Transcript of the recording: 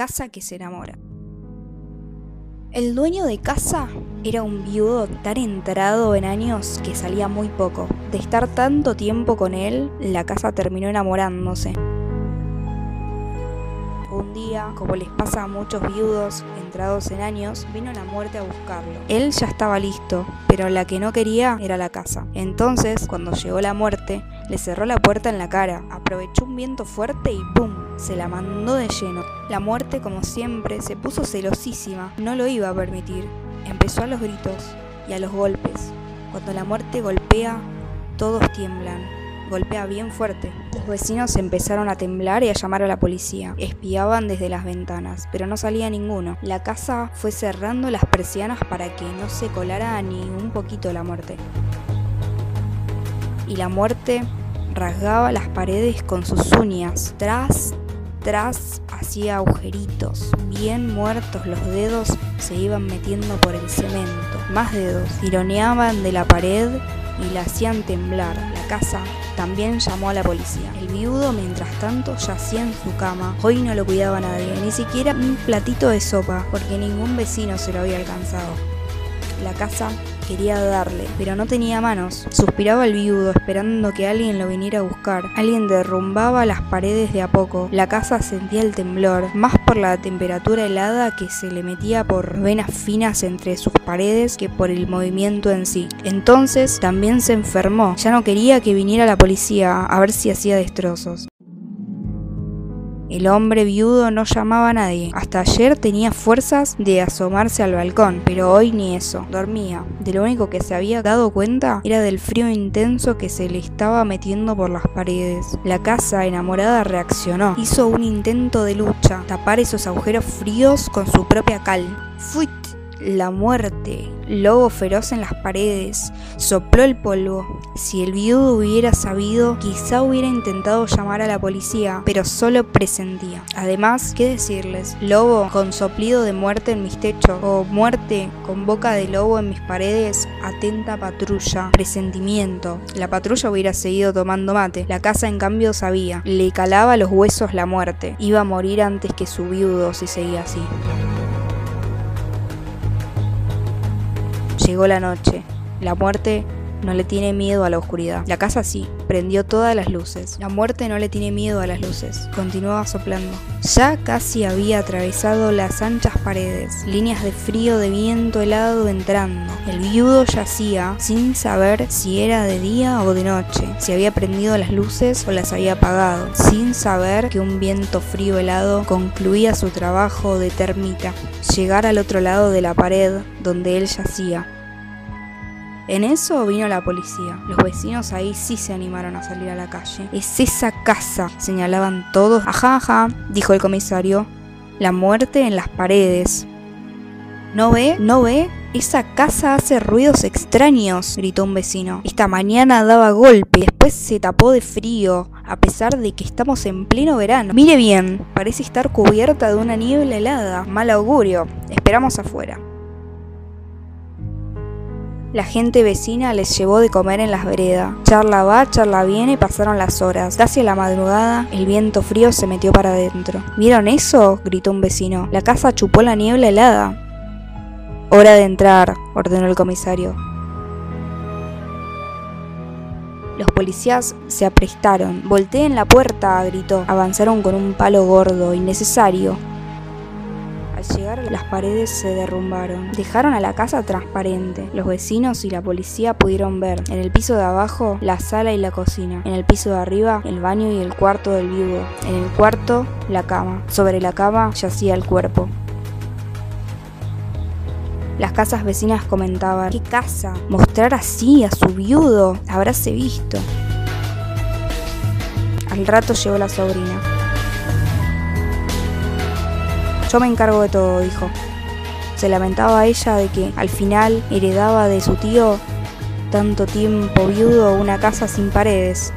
casa que se enamora. El dueño de casa era un viudo tan entrado en años que salía muy poco. De estar tanto tiempo con él, la casa terminó enamorándose. Un día, como les pasa a muchos viudos entrados en años, vino la muerte a buscarlo. Él ya estaba listo, pero la que no quería era la casa. Entonces, cuando llegó la muerte, le cerró la puerta en la cara, aprovechó un viento fuerte y ¡pum! se la mandó de lleno. La muerte, como siempre, se puso celosísima, no lo iba a permitir. Empezó a los gritos y a los golpes. Cuando la muerte golpea, todos tiemblan golpea bien fuerte. Los vecinos empezaron a temblar y a llamar a la policía. Espiaban desde las ventanas, pero no salía ninguno. La casa fue cerrando las persianas para que no se colara ni un poquito la muerte. Y la muerte rasgaba las paredes con sus uñas. Tras, tras, hacía agujeritos. Bien muertos los dedos se iban metiendo por el cemento. Más dedos tironeaban de la pared y la hacían temblar. La casa también llamó a la policía. El viudo, mientras tanto, yacía en su cama. Hoy no lo cuidaba nadie, ni siquiera un platito de sopa, porque ningún vecino se lo había alcanzado. La casa quería darle, pero no tenía manos. Suspiraba el viudo esperando que alguien lo viniera a buscar. Alguien derrumbaba las paredes de a poco. La casa sentía el temblor, más por la temperatura helada que se le metía por venas finas entre sus paredes que por el movimiento en sí. Entonces también se enfermó. Ya no quería que viniera la policía a ver si hacía destrozos. El hombre viudo no llamaba a nadie. Hasta ayer tenía fuerzas de asomarse al balcón, pero hoy ni eso. Dormía. De lo único que se había dado cuenta era del frío intenso que se le estaba metiendo por las paredes. La casa enamorada reaccionó. Hizo un intento de lucha, tapar esos agujeros fríos con su propia cal. Fuit la muerte, lobo feroz en las paredes, sopló el polvo. Si el viudo hubiera sabido, quizá hubiera intentado llamar a la policía, pero solo presentía. Además, ¿qué decirles? Lobo con soplido de muerte en mis techos, o muerte con boca de lobo en mis paredes, atenta patrulla, presentimiento. La patrulla hubiera seguido tomando mate, la casa en cambio sabía, le calaba los huesos la muerte, iba a morir antes que su viudo si seguía así. Llegó la noche. La muerte no le tiene miedo a la oscuridad. La casa sí, prendió todas las luces. La muerte no le tiene miedo a las luces. Continuaba soplando. Ya casi había atravesado las anchas paredes, líneas de frío de viento helado entrando. El viudo yacía sin saber si era de día o de noche, si había prendido las luces o las había apagado, sin saber que un viento frío helado concluía su trabajo de termita. Llegar al otro lado de la pared donde él yacía en eso vino la policía. Los vecinos ahí sí se animaron a salir a la calle. Es esa casa, señalaban todos. Ajá, ajá, dijo el comisario. La muerte en las paredes. ¿No ve? ¿No ve? Esa casa hace ruidos extraños, gritó un vecino. Esta mañana daba golpe, después se tapó de frío, a pesar de que estamos en pleno verano. Mire bien, parece estar cubierta de una niebla helada. Mal augurio. Esperamos afuera. La gente vecina les llevó de comer en las veredas. Charla va, charla viene, pasaron las horas. Casi a la madrugada, el viento frío se metió para adentro. ¿Vieron eso? gritó un vecino. La casa chupó la niebla helada. Hora de entrar, ordenó el comisario. Los policías se aprestaron. Volteen la puerta, gritó. Avanzaron con un palo gordo, innecesario. Al llegar las paredes se derrumbaron. Dejaron a la casa transparente. Los vecinos y la policía pudieron ver en el piso de abajo la sala y la cocina. En el piso de arriba el baño y el cuarto del viudo. En el cuarto la cama. Sobre la cama yacía el cuerpo. Las casas vecinas comentaban, ¿qué casa? Mostrar así a su viudo, habráse visto. Al rato llegó la sobrina. Yo me encargo de todo, dijo. Se lamentaba ella de que al final heredaba de su tío tanto tiempo viudo una casa sin paredes.